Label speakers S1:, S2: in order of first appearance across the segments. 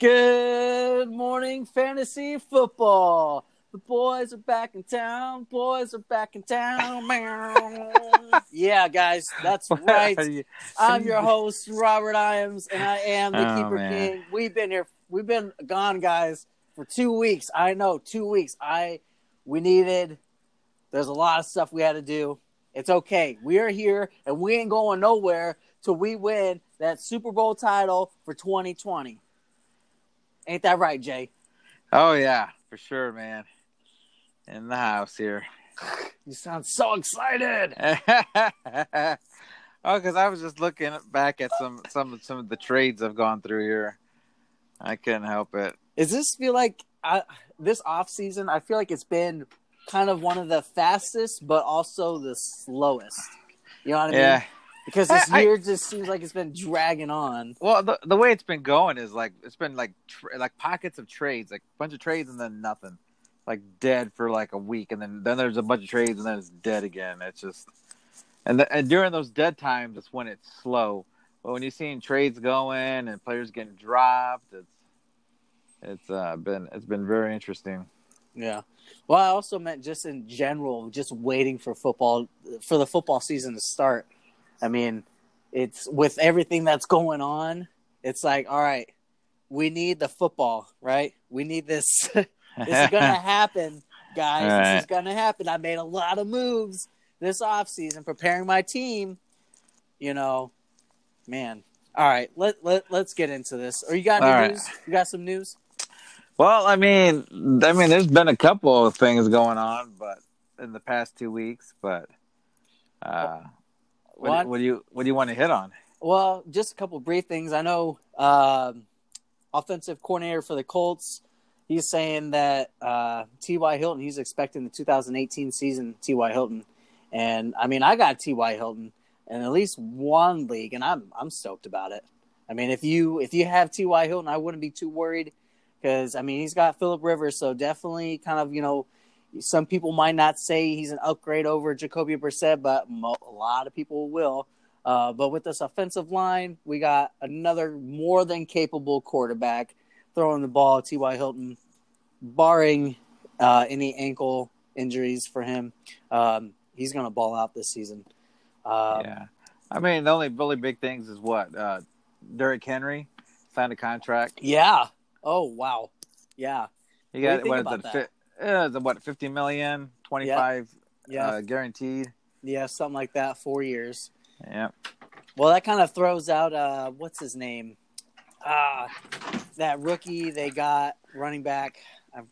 S1: Good morning, fantasy football. The boys are back in town. Boys are back in town. yeah, guys, that's right. I'm your host, Robert Iams, and I am the
S2: Oh,
S1: Keeper
S2: man.
S1: King. We've been here. We've been gone, guys, for two weeks. I know, two weeks. I we needed. There's a lot of stuff we had to do. It's okay. We are here, and we ain't going nowhere till we win that Super Bowl title for 2020. Ain't that right, Jay?
S2: Oh yeah, for sure, man. In the house here.
S1: You sound so excited.
S2: oh, because I was just looking back at some some some of the trades I've gone through here. I couldn't help it.
S1: Does this feel like I, this off season? I feel like it's been kind of one of the fastest, but also the slowest. You know what I mean?
S2: Yeah.
S1: Because this
S2: I- I-
S1: year just seems like it's been dragging on.
S2: Well, the the way it's been going is like it's been like tr- like pockets of trades, like a bunch of trades and then nothing, like dead for like a week, and then then there's a bunch of trades and then it's dead again. It's just and the, and during those dead times, it's when it's slow. But when you're seeing trades going and players getting dropped, it's it's uh, been it's been very interesting.
S1: Yeah. Well, I also meant just in general, just waiting for football for the football season to start. I mean, it's with everything that's going on. It's like, all right, we need the football, right? We need this. this is gonna happen, guys. This is gonna happen. I made a lot of moves this offseason preparing my team. You know, man. All right, let let let's get into this. Are you got any
S2: All right.
S1: news? You got some news?
S2: Well, I mean, I mean, there's been a couple of things going on, but in the past two weeks, but uh, what,
S1: One-
S2: what do you what do you want to hit on?
S1: Well, just a couple brief things. I know um, offensive coordinator for the Colts. He's saying that uh, T.Y. Hilton. He's expecting the 2018 season T.Y. Hilton, and I mean, I got T.Y. Hilton in at least one league, and I'm I'm stoked about it. I mean, if you if you have T.Y. Hilton, I wouldn't be too worried because I mean he's got Philip Rivers, so definitely kind of you know some people might not say he's an upgrade over Jacoby Brissett, but mo- a lot of people will. Uh, but with this offensive line, we got another more than capable quarterback throwing the ball. T.Y. Hilton, barring uh, any ankle injuries for him, um, he's going to ball out this season. Um,
S2: yeah, I mean, the only really big things is what uh, Derrick Henry signed a contract.
S1: yeah. Oh wow. Yeah. What you
S2: got
S1: think
S2: what is it? Uh, it what fifty million, twenty five
S1: Yeah.
S2: uh, guaranteed.
S1: yeah. Something like that. Four years.
S2: Yeah,
S1: Well, that kind of throws out uh, what's his name? Ah, that rookie they got running back. I'm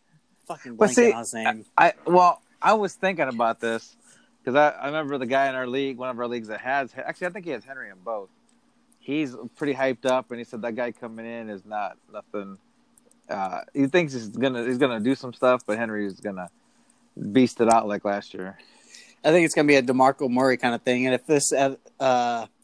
S1: fucking
S2: Well,
S1: blanking
S2: see,
S1: on his name.
S2: I well, I was thinking about this because I, I remember the guy in our league, one of our leagues that has actually, I think he has Henry in both. He's pretty hyped up, and he said that guy coming in is not nothing. Uh, he thinks he's gonna he's gonna do some stuff, but Henry's gonna beast it out like last year.
S1: I think it's gonna be a Demarco Murray kind of thing. And if this, uh,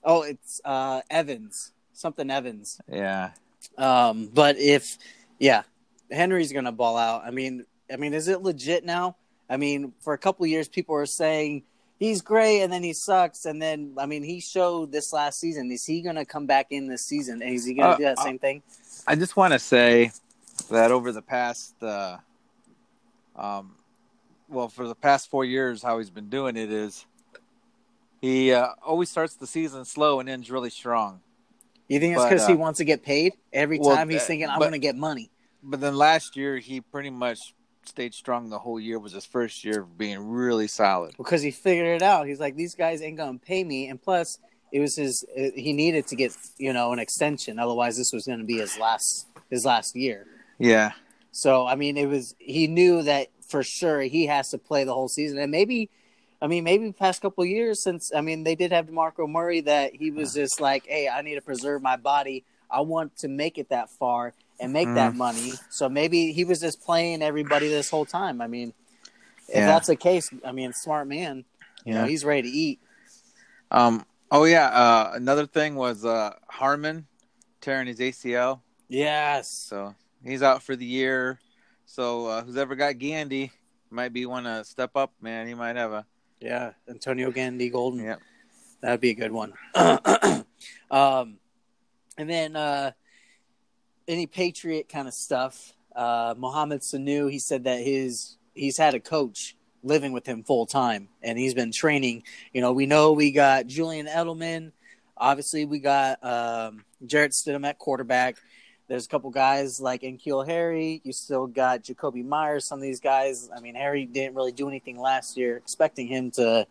S1: oh, it's uh, Evans, something Evans.
S2: Yeah,
S1: Um, but if, yeah, Henry's gonna ball out. I mean, I mean, is it legit now? I mean, for a couple years, people were saying he's great and then he sucks, and then I mean, he showed this last season. Is he gonna come back in this season? And is he gonna
S2: Uh,
S1: do that same thing?
S2: I just want to say that over the past, uh, um, well, for the past four years, how he's been doing it is he uh, always starts the season slow and ends really strong.
S1: You think it's because he
S2: uh,
S1: wants to get paid every
S2: well,
S1: time he's
S2: uh,
S1: thinking, "I'm gonna get money."
S2: But then last year, he pretty much stayed strong the whole year. Was his first year of being really solid.
S1: because he figured it out. He's like, these guys ain't gonna pay me, and plus, it was his. uh, He needed to get you know an extension, otherwise, this was going to be his last his last year.
S2: Yeah,
S1: So I mean, it was he knew that for sure he has to play the whole season, and maybe. I mean, maybe past couple of years since I mean they did have Demarco Murray that he was just like, hey, I need to preserve my body. I want to make it that far and make that money. So maybe he was just playing everybody this whole time. I mean, if
S2: Yeah.
S1: that's the case, I mean, smart man. You know,
S2: Yeah.
S1: he's ready to eat.
S2: Um. Oh yeah. Uh, another thing was uh, Harmon tearing his ACL,
S1: Yes.
S2: so he's out for the year. So uh, who's ever got Gandy might be one to step up, man. He might have a
S1: Yeah, Antonio Gandy Golden.
S2: Yeah.
S1: That'd be a good one. um, and then uh, any Patriot kind of stuff. Uh, Mohamed Sanu, he said that his he's had a coach living with him full time, and he's been training. You know, we know we got Julian Edelman. Obviously, we got um, Jarrett Stidham at quarterback. There's a couple guys like N'Keal Harry. You still got Jakobi Meyers. Some of these guys. I mean, Harry didn't really do anything last year. Expecting him to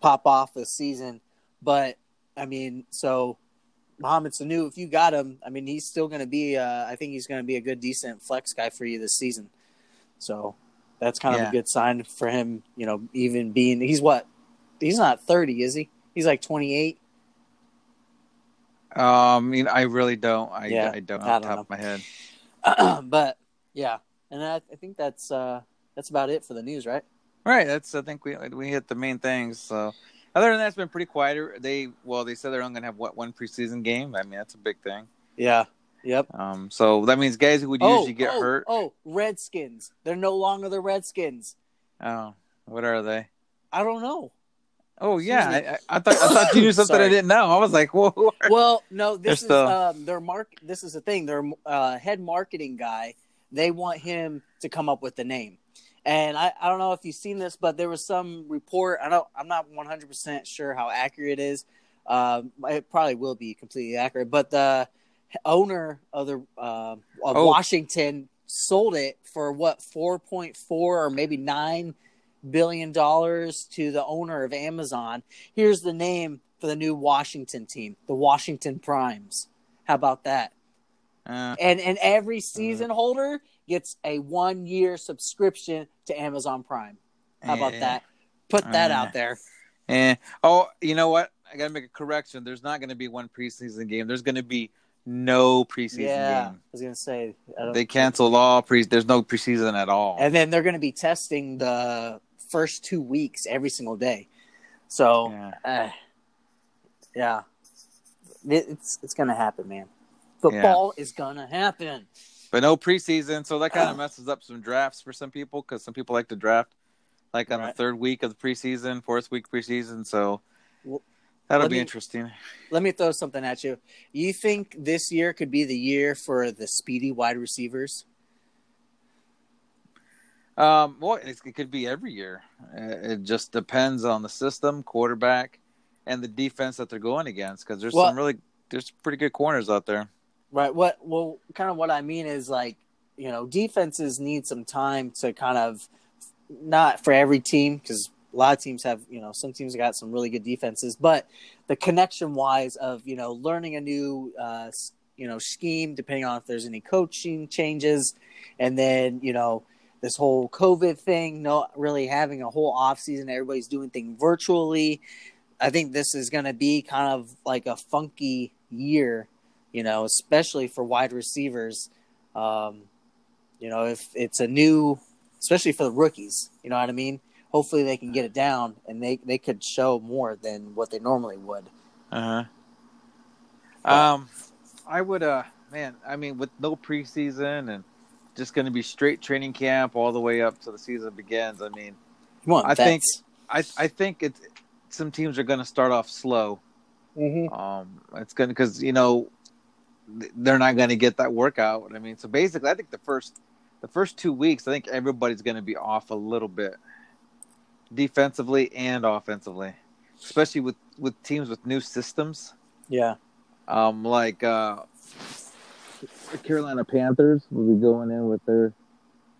S1: pop off this season, but I mean, so Mohamed Sanu, if you got him, I mean, he's still going to be. Uh, I think he's going to be a good, decent flex guy for you this season. So that's kind of
S2: Yeah.
S1: a good sign for him. You know, even being he's what he's not thirty, is he? He's like twenty eight.
S2: Um, I mean, I really don't. I,
S1: Yeah,
S2: I don't
S1: I
S2: off the
S1: don't
S2: top of my head.
S1: but yeah, and I, I think that's uh, that's about it for the news, right?
S2: Right. That's I think we we hit the main things. So other than that, it's been pretty quiet. They well, they said they're only gonna have what one preseason game. I mean, that's a big thing.
S1: Yeah. Yep.
S2: Um, so that means guys who would
S1: Oh,
S2: usually get
S1: oh,
S2: hurt.
S1: Oh, Redskins. They're no longer the Redskins.
S2: Oh, what are they?
S1: I don't know.
S2: Oh yeah, I, I, thought I thought you knew something I didn't know. I was like, whoa.
S1: Well, no, this is
S2: still-
S1: um, their mark. This is the thing. Their uh, head marketing guy. They want him to come up with the name, and I, I don't know if you've seen this, but there was some report. I don't. I'm not 100 percent sure how accurate it is. Um, it probably will be completely accurate, but the owner of the uh, of
S2: Oh.
S1: Washington sold it for what 4.4 or maybe nine billion dollars to the owner of Amazon. Here's the name for the new Washington team, the Washington Primes. How about that?
S2: Uh,
S1: And and every season holder gets a one year subscription to Amazon Prime. How about
S2: yeah.
S1: that? Put that
S2: Uh,
S1: out there.
S2: Eh. Oh, you know what? I gotta make a correction. There's not gonna be one preseason game. There's gonna be no preseason
S1: Yeah, I
S2: game.
S1: was gonna say. I
S2: They canceled all pre. There's no preseason at all.
S1: and then they're gonna be testing the first two weeks every single day. So
S2: Yeah.
S1: Uh, yeah, It- it's it's gonna happen, man. Football is gonna happen.
S2: But no preseason, so that kind of messes up some drafts for some people because some people like to draft like on the third week of the preseason, fourth week preseason. So
S1: Well,
S2: that'll be
S1: me-
S2: interesting.
S1: Let me throw something at you. You think this year could be the year for the speedy wide receivers?
S2: Um, well, it, it could be every year. It just depends on the system, quarterback, and the defense that they're going against. Because there's
S1: Well-
S2: some really there's pretty good corners out there.
S1: Right. What? Well, kind of what I mean is like you know defenses need some time to kind of not for every team because a lot of teams have you know some teams got some really good defenses, but the connection wise of you know learning a new uh, you know scheme depending on if there's any coaching changes, and then you know this whole COVID thing, not really having a whole off season, everybody's doing things virtually. I think this is going to be kind of like a funky year you know, especially for wide receivers. Um, you know, if it's a new, especially for the rookies, you know what I mean? Hopefully they can get it down and they, they could show more than what they normally would.
S2: Uh huh. Um, I would. Uh, man, I mean, with no preseason and just going to be straight training camp all the way up to the season begins. I mean, I think I I think it's some teams are going to start off slow.
S1: hmm
S2: Um, it's going to because you know they're not going to get that workout. I mean, so basically, I think the first the first two weeks, I think everybody's going to be off a little bit, defensively and offensively, especially with with teams with new systems.
S1: yeah,
S2: Um, like uh, Carolina Panthers will be going in with their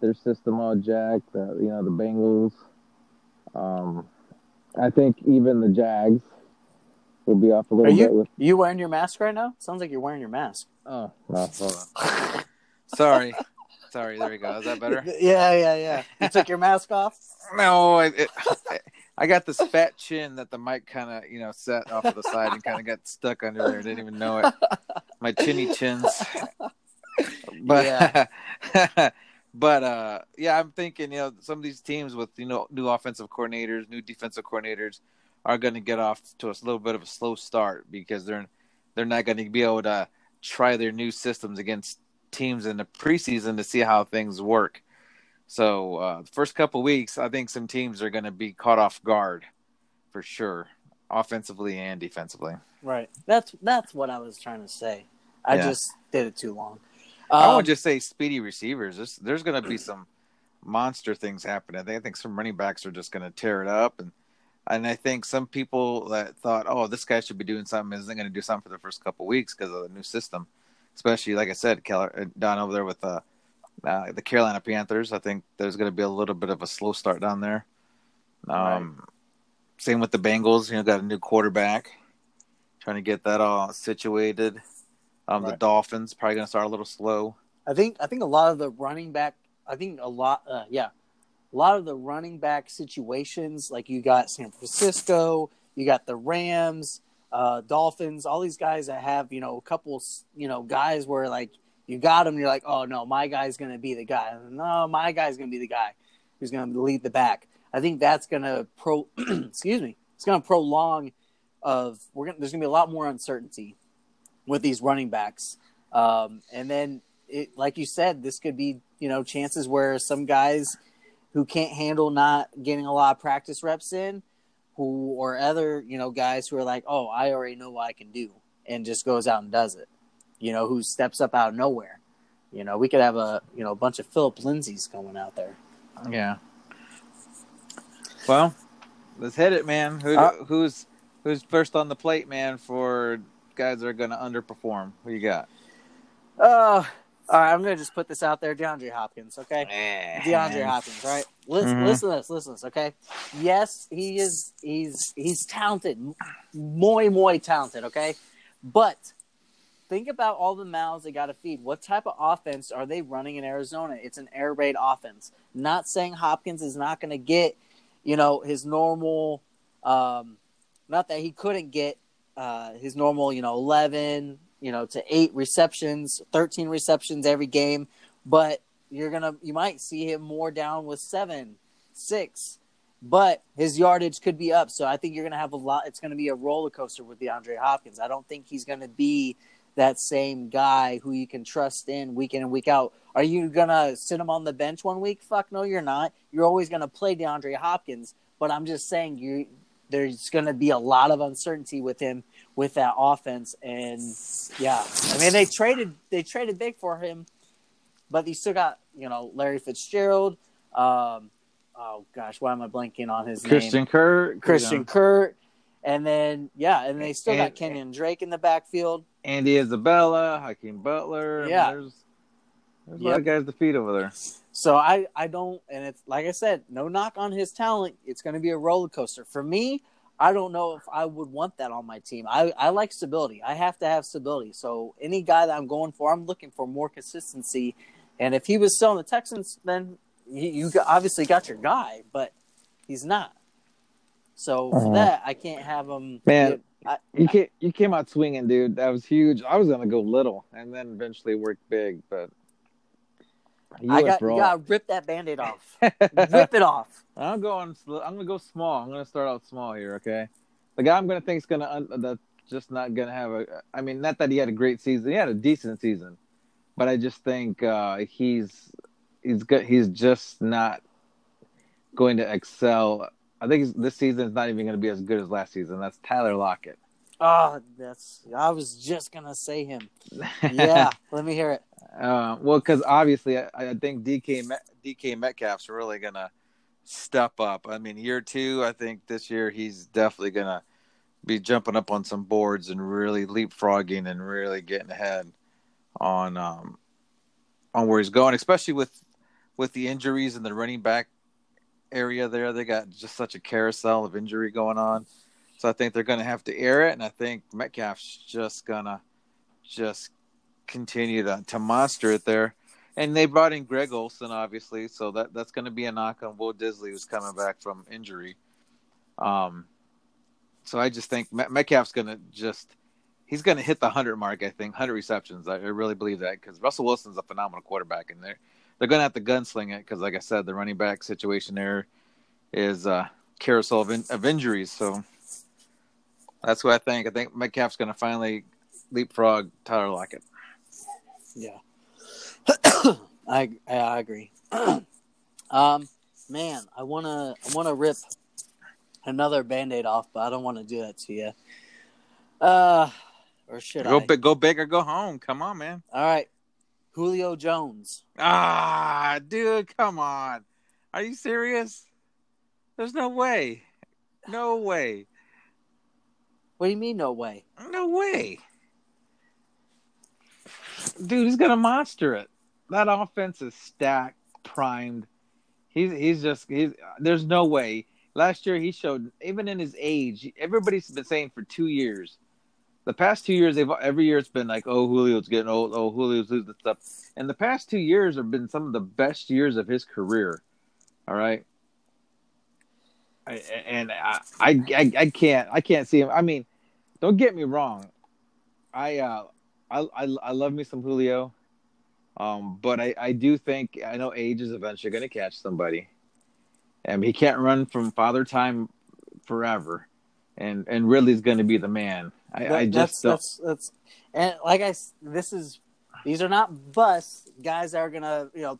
S2: their system all jacked. Uh, you know, the Bengals. Um, I think even the Jags will be off a little
S1: Are you-
S2: bit with.
S1: you wearing your mask right now? Sounds like you're wearing your mask.
S2: Oh, no, hold on. Sorry, sorry. There we go. Is that better?
S1: yeah, yeah, yeah. You took your mask off?
S2: No, I, it, I, I got this fat chin that the mic kind of you know set off to the side and kind of got stuck under there. Didn't even know it. My chinny chins. But but uh yeah, I'm thinking you know some of these teams with you know new offensive coordinators, new defensive coordinators are going to get off to a little bit of a slow start because they're they're not going to be able to try their new systems against teams in the preseason to see how things work. So uh, the first couple weeks, I think some teams are going to be caught off guard. for sure, offensively and defensively.
S1: Right. That's that's what I was trying to say. I
S2: Yeah.
S1: just did it too long.
S2: I
S1: Um,
S2: would just say speedy receivers. There's, there's going to be some monster things happening. I think, I think some running backs are just going to tear it up, and and I think some people that thought, oh, this guy should be doing something, isn't going to do something for the first couple weeks because of the new system. Especially, like I said, Keller uh, Don over there with uh, uh, the Carolina Panthers. I think there's going to be a little bit of a slow start down there. Um, Same with the Bengals. You know, got a new quarterback, trying to get that all situated. Um, The Dolphins probably going to start a little slow.
S1: I think I think a lot of the running back. I think a lot. Uh, yeah, a lot of the running back situations. Like you got San Francisco, you got the Rams, uh, Dolphins. All these guys that have you know a couple you know guys where like you got them. You're like, oh no, my guy's gonna be the guy. No, my guy's gonna be the guy who's gonna lead the back. I think that's gonna pro. excuse me. It's gonna prolong. Of we're gonna. There's gonna be a lot more uncertainty with these running backs. Um, and then, it, like you said, this could be you know chances where some guys who can't handle not getting a lot of practice reps in, who or other you know guys who are like, oh, I already know what I can do, and just goes out and does it. You know, who steps up out of nowhere. You know, we could have a you know a bunch of Philip Lindsays going out there.
S2: Yeah. Well, let's hit it, man. Who,
S1: Uh,
S2: who's who's first on the plate, man? For guys that are going to underperform, who you got?
S1: Uh, all right, I'm gonna just put this out there, DeAndre Hopkins. Okay. DeAndre Hopkins, right? Listen,
S2: Mhm.
S1: listen to this. Listen to this. Okay. Yes, he is. He's he's talented, muy muy talented. Okay, but think about all the mouths they got to feed. What type of offense are they running in Arizona? It's an air raid offense. Not saying Hopkins is not going to get, you know, his normal. Um, not that he couldn't get uh, his normal, you know, eleven, you know, to eight receptions, thirteen receptions every game, but you're gonna you might see him more down with seven, six, but his yardage could be up. So I think you're gonna have a lot. It's gonna be a roller coaster with DeAndre Hopkins. I don't think he's gonna be that same guy who you can trust in week in and week out. Are you gonna sit him on the bench one week? Fuck no, you're not. You're always gonna play DeAndre Hopkins. But I'm just saying you there's gonna be a lot of uncertainty with him with that offense and yeah. I mean they traded they traded big for him but you still got you know Larry Fitzgerald. Um, oh gosh, why am I blanking on his
S2: Christian
S1: name?
S2: Kirk,
S1: Christian
S2: you Christian
S1: Kirk, and then yeah, and they still got Kenyon Drake in the backfield.
S2: Andy Isabella, Hakeem Butler. I mean,
S1: Yeah.
S2: there's there's a
S1: Yep.
S2: lot of guys to feed over there.
S1: So I I don't, and it's like I said, no knock on his talent. It's going to be a roller coaster for me. I don't know if I would want that on my team. I, I like stability. I have to have stability. So any guy that I'm going for, I'm looking for more consistency. And if he was still in the Texans, then you, you obviously got your guy, but he's not. So for
S2: Mhm.
S1: that, I can't have him.
S2: Man,
S1: I,
S2: You came you came out swinging, dude. That was huge. I was gonna go little and then eventually work big, but you
S1: I got you got to rip that band-aid off. rip it off.
S2: I'm going. I'm gonna go small. I'm gonna start out small here. Okay, the guy I'm gonna think is gonna un- that's just not gonna have a. I mean, not that he had a great season. He had a decent season, but I just think uh, he's he's good. He's just not going to excel. I think this season is not even going to be as good as last season. That's Tyler Lockett.
S1: Oh, that's. I was just gonna say him. Yeah, let me hear it.
S2: Uh, well, because obviously, I, I think DK DK Metcalf's really gonna step up. I mean, year two, I think this year he's definitely gonna be jumping up on some boards and really leapfrogging and really getting ahead on um on where he's going, especially with with the injuries and the running back area there. They got just such a carousel of injury going on. So I think they're going to have to air it, and I think Metcalf's just gonna just continue to, to monster it there. And they brought in Greg Olsen, obviously, so that that's going to be a knock on Will Dissly, who's coming back from injury. Um, so I just think Metcalf's going to just he's going to hit the hundred mark. I think hundred receptions. I, really believe that because Russell Wilson's a phenomenal quarterback, and they're they're going to have to gunsling it because, like I said, the running back situation there is uh, carousel of, in, of injuries. So that's what I think. I think Metcalf's going to finally leapfrog Tyler Lockett.
S1: Yeah, I I agree. um, man, I wanna I wanna rip Another band aid off, but I don't want to do that to you. Uh, or should
S2: Go
S1: I?
S2: big, go big or go home. Come on, man.
S1: All right, Julio Jones.
S2: Ah, dude, come on. Are you serious? There's no way. No way.
S1: What do you mean? No way.
S2: No way. Dude, he's gonna monster it. That offense is stacked, primed. He's he's just he's there's no way. Last year he showed even in his age, everybody's been saying for two years. The past two years, they've every year it's been like, oh Julio's getting old, oh Julio's losing stuff. And the past two years have been some of the best years of his career. All right. I, and I, I I can't I can't see him. I mean, don't get me wrong. I uh I I, I love me some Julio. Um, but I, I do think I know age is eventually going to catch somebody. and he can't run from father time forever, and and Ridley's going to be the man. I, I just
S1: that's, that's that's and like I this is these are not bus guys that are gonna you know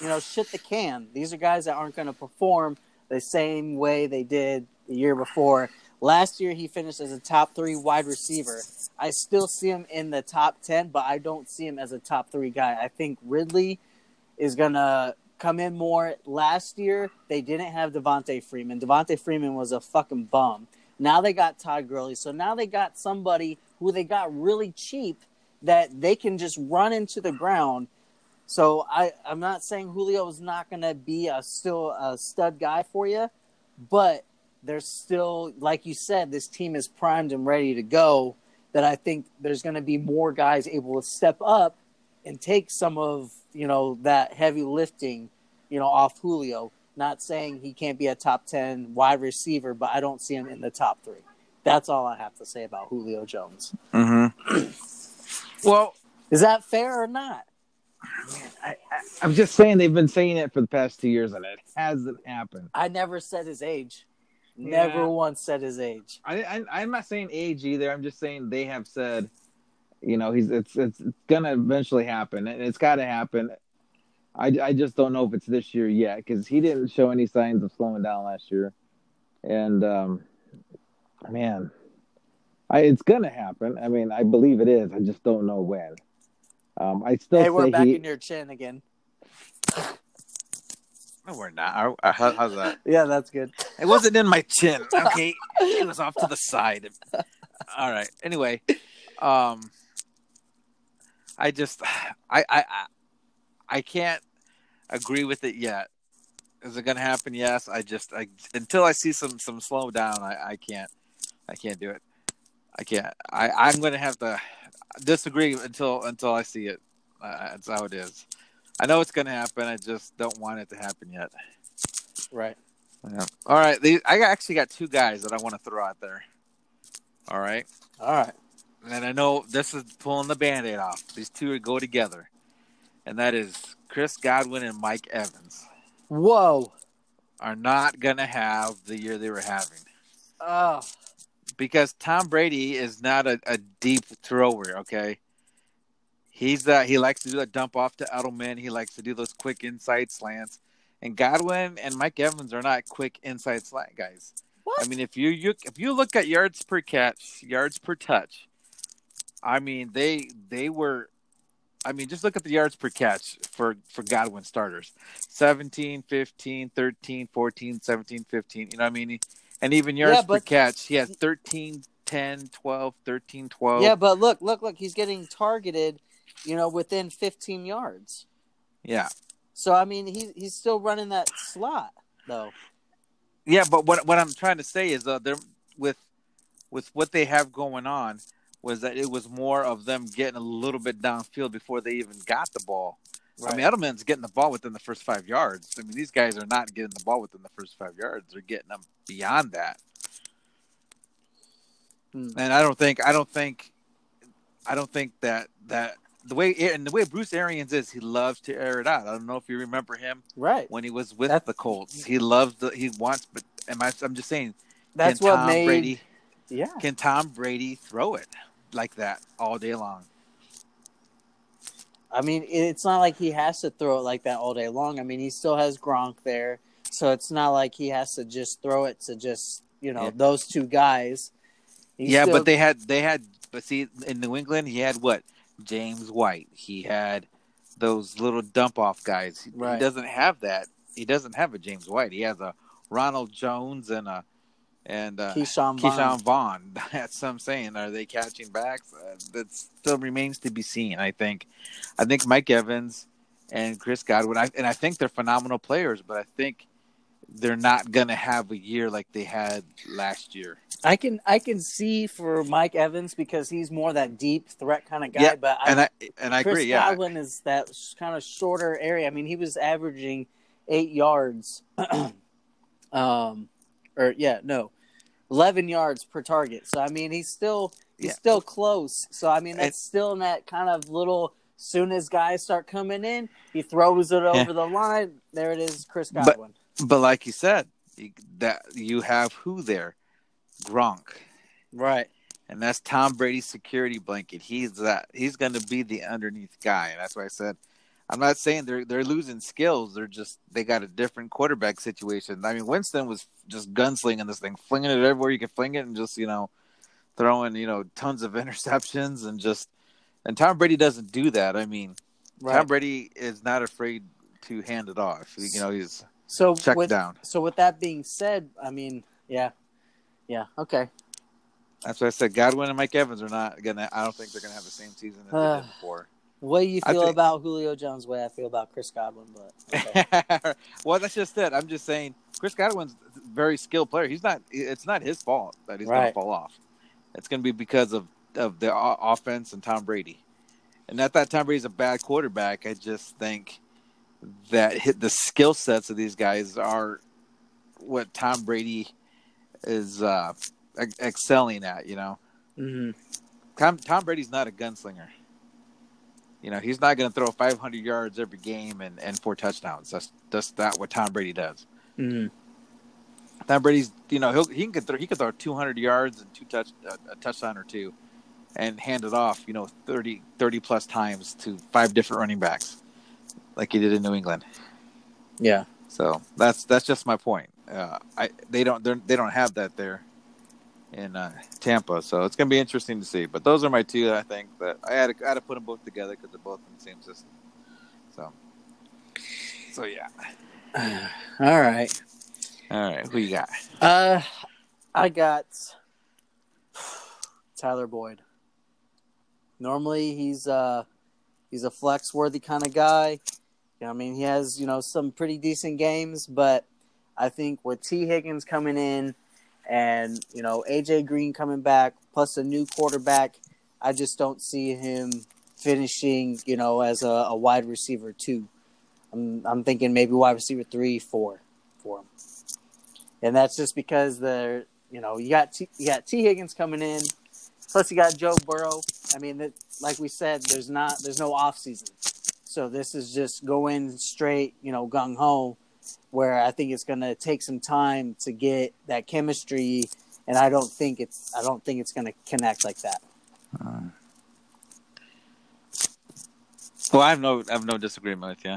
S1: you know shit the can. These are guys that aren't gonna perform the same way they did the year before. Last year he finished as a top three wide receiver. I still see him in the top ten, but I don't see him as a top three guy. I think Ridley is gonna come in more. Last year they didn't have Devonta Freeman. Devonta Freeman was a fucking bum. Now they got Todd Gurley. So now they got somebody who they got really cheap that they can just run into the ground. So I, I'm not saying Julio is not going to be a still a stud guy for you, but there's still, like you said, this team is primed and ready to go. That I think there's going to be more guys able to step up and take some of you know that heavy lifting, you know, off Julio. Not saying he can't be a top ten wide receiver, but I don't see him in the top three. That's all I have to say about Julio Jones.
S2: Mm-hmm. well,
S1: Is that fair or not?
S2: I, I, I'm just saying they've been saying it for the past two years, and it hasn't happened.
S1: I never said his age.
S2: Yeah.
S1: Never once said his age.
S2: I, I I'm not saying age either. I'm just saying they have said, you know, he's it's it's, it's gonna eventually happen, and it's got to happen. I, I just don't know if it's this year yet because he didn't show any signs of slowing down last year, and um, man, I it's gonna happen. I mean, I believe it is. I just don't know when. Um, I still
S1: Hey, we're back
S2: he.
S1: in your chin again.
S2: No, we're not. Uh, how- how's that?
S1: Yeah, that's good.
S2: It wasn't in my chin. Okay, it was off to the side. All right. Anyway, um, I just, I, I, I, can't agree with it yet. Is it going to happen? Yes. I just, I until I see some some slow down, I, I can't, I can't do it. I can't. I, I'm going to have to disagree until until I see it. Uh, that's how it is. I know it's going to happen. I just don't want it to happen yet.
S1: Right.
S2: Yeah. All right. These, I actually got two guys that I want to throw out there. All right.
S1: All right.
S2: And I know this is pulling the band aid off. These two go together. And that is Chris Godwin and Mike Evans
S1: Whoa.
S2: are not going to have the year they were having.
S1: Oh,
S2: Because Tom Brady is not a, a deep thrower, okay? He's uh, he likes to do that dump off to Edelman. He likes to do those quick inside slants. And Godwin and Mike Evans are not quick inside slant guys.
S1: what?
S2: I mean, if you, you if you look at yards per catch, yards per touch, I mean they they were, I mean just look at the yards per catch for for Godwin starters, 17, 15, 13, 14, 17, 15. You know what I mean? And even yards
S1: Yeah,
S2: per catch, he had 13, 10, 12, 13, 12.
S1: yeah, but look, look, look. He's getting targeted, you know, within 15 yards.
S2: yeah,
S1: So I mean, he's he's still running that slot though.
S2: yeah. But what what I'm trying to say is, uh, they're with with what they have going on was that it was more of them getting a little bit downfield before they even got the ball. I mean, Edelman's getting the ball within the first five yards. I mean, these guys are not getting the ball within the first five yards; they're getting them beyond that.
S1: Hmm.
S2: And I don't think, I don't think, I don't think that that the way and the way Bruce Arians is, he loves to air it out. I don't know if you remember him
S1: right.
S2: when he was with
S1: That's-
S2: the Colts. He loves the he wants, but am I, I'm just saying,
S1: That's
S2: can
S1: what
S2: Tom
S1: made.
S2: Brady
S1: Yeah.
S2: can Tom Brady throw it like that all day long?
S1: I mean, it's not like he has to throw it like that all day long. I mean, he still has Gronk there, so it's not like he has to just throw it to just you know
S2: Yeah.
S1: those two guys. He's
S2: yeah,
S1: still-
S2: but they had they had but see in New England he had what James White. He had those little dump off guys.
S1: Right.
S2: He doesn't have that. He doesn't have a James White. He has a Ronald Jones and a and uh,
S1: Ke'Shawn Vaughn.
S2: Ke'Shawn Vaughn. That's what I'm saying. Are they catching backs? Uh, that still remains to be seen. I think. I think Mike Evans and Chris Godwin. I, and I think they're phenomenal players, but I think they're not gonna have a year like they had last year.
S1: I can I can see for Mike Evans because he's more that deep threat kind of guy.
S2: Yeah,
S1: but I,
S2: And I and I
S1: Chris
S2: agree. Yeah,
S1: Godwin is that kind of shorter area. I mean, he was averaging eight yards, um, or yeah, no, eleven yards per target. So I mean, he's still he's
S2: Yeah.
S1: still close. So I mean,
S2: And-
S1: that's still in that kind of little. Soon as guys start coming in, he throws it over the line. There it is, Chris
S2: But-
S1: Godwin.
S2: but like you said, you, that you have who there, Gronk.
S1: right.
S2: and that's Tom Brady's security blanket. He's that he's going to be the underneath guy, and that's why I said I'm not saying they're they're losing skills. They're just they got a different quarterback situation. I mean, Winston was just gunslinging this thing, flinging it everywhere you can fling it, and just you know throwing you know tons of interceptions and just and Tom Brady doesn't do that. I mean,
S1: Right.
S2: Tom Brady is not afraid to hand it off. You know, he's
S1: so
S2: checked
S1: with,
S2: down.
S1: So with that being said, I mean, yeah, yeah, okay.
S2: That's why I said Godwin and Mike Evans are not gonna. I don't think they're gonna have the same season as they did before.
S1: Way you feel
S2: think-
S1: about Julio Jones, the way I feel about Chris Godwin, but okay.
S2: well, that's just it. I'm just saying, Chris Godwin's a very skilled player. He's not. It's not his fault that he's going to fall off. It's going to be because of of the offense and Tom Brady. And not that Tom Brady's a bad quarterback. I just think that hit the skill sets of these guys are what Tom Brady is uh, excelling at. You know,
S1: Mhm.
S2: Tom Tom Brady's not a gunslinger. You know, he's not going to throw 500 yards every game and, and four touchdowns. That's that's not what Tom Brady does.
S1: Mhm.
S2: Tom Brady's, you know, he'll, he can throw he can throw 200 yards and two touch uh, a touchdown or two, and hand it off, you know, 30 30 plus times to five different running backs, like he did in New England.
S1: yeah,
S2: So that's that's just my point. Uh, I they don't they don't have that there in uh, Tampa, so it's gonna be interesting to see. But those are my two. I think that I had to, I had to put them both together because they're both in the same system. So, so yeah.
S1: all right.
S2: All right, who you got?
S1: Uh, I got Tyler Boyd. Normally, he's uh he's a flex worthy kind of guy. You know, I mean, he has you know some pretty decent games, but I think with Tee Higgins coming in and you know AJ Green coming back plus a new quarterback, I just don't see him finishing you know as a, a wide receiver two. I'm I'm thinking maybe wide receiver three, four for him and that's just because they're you know you got T, you got Tee Higgins coming in, plus you got Joe Burrow. I mean, that, like we said, there's not there's no off season, so this is just going straight you know gung ho. Where I think it's gonna take some time to get that chemistry, and I don't think it's I don't think it's gonna connect like that.
S2: Well, I have no I have no disagreement with you.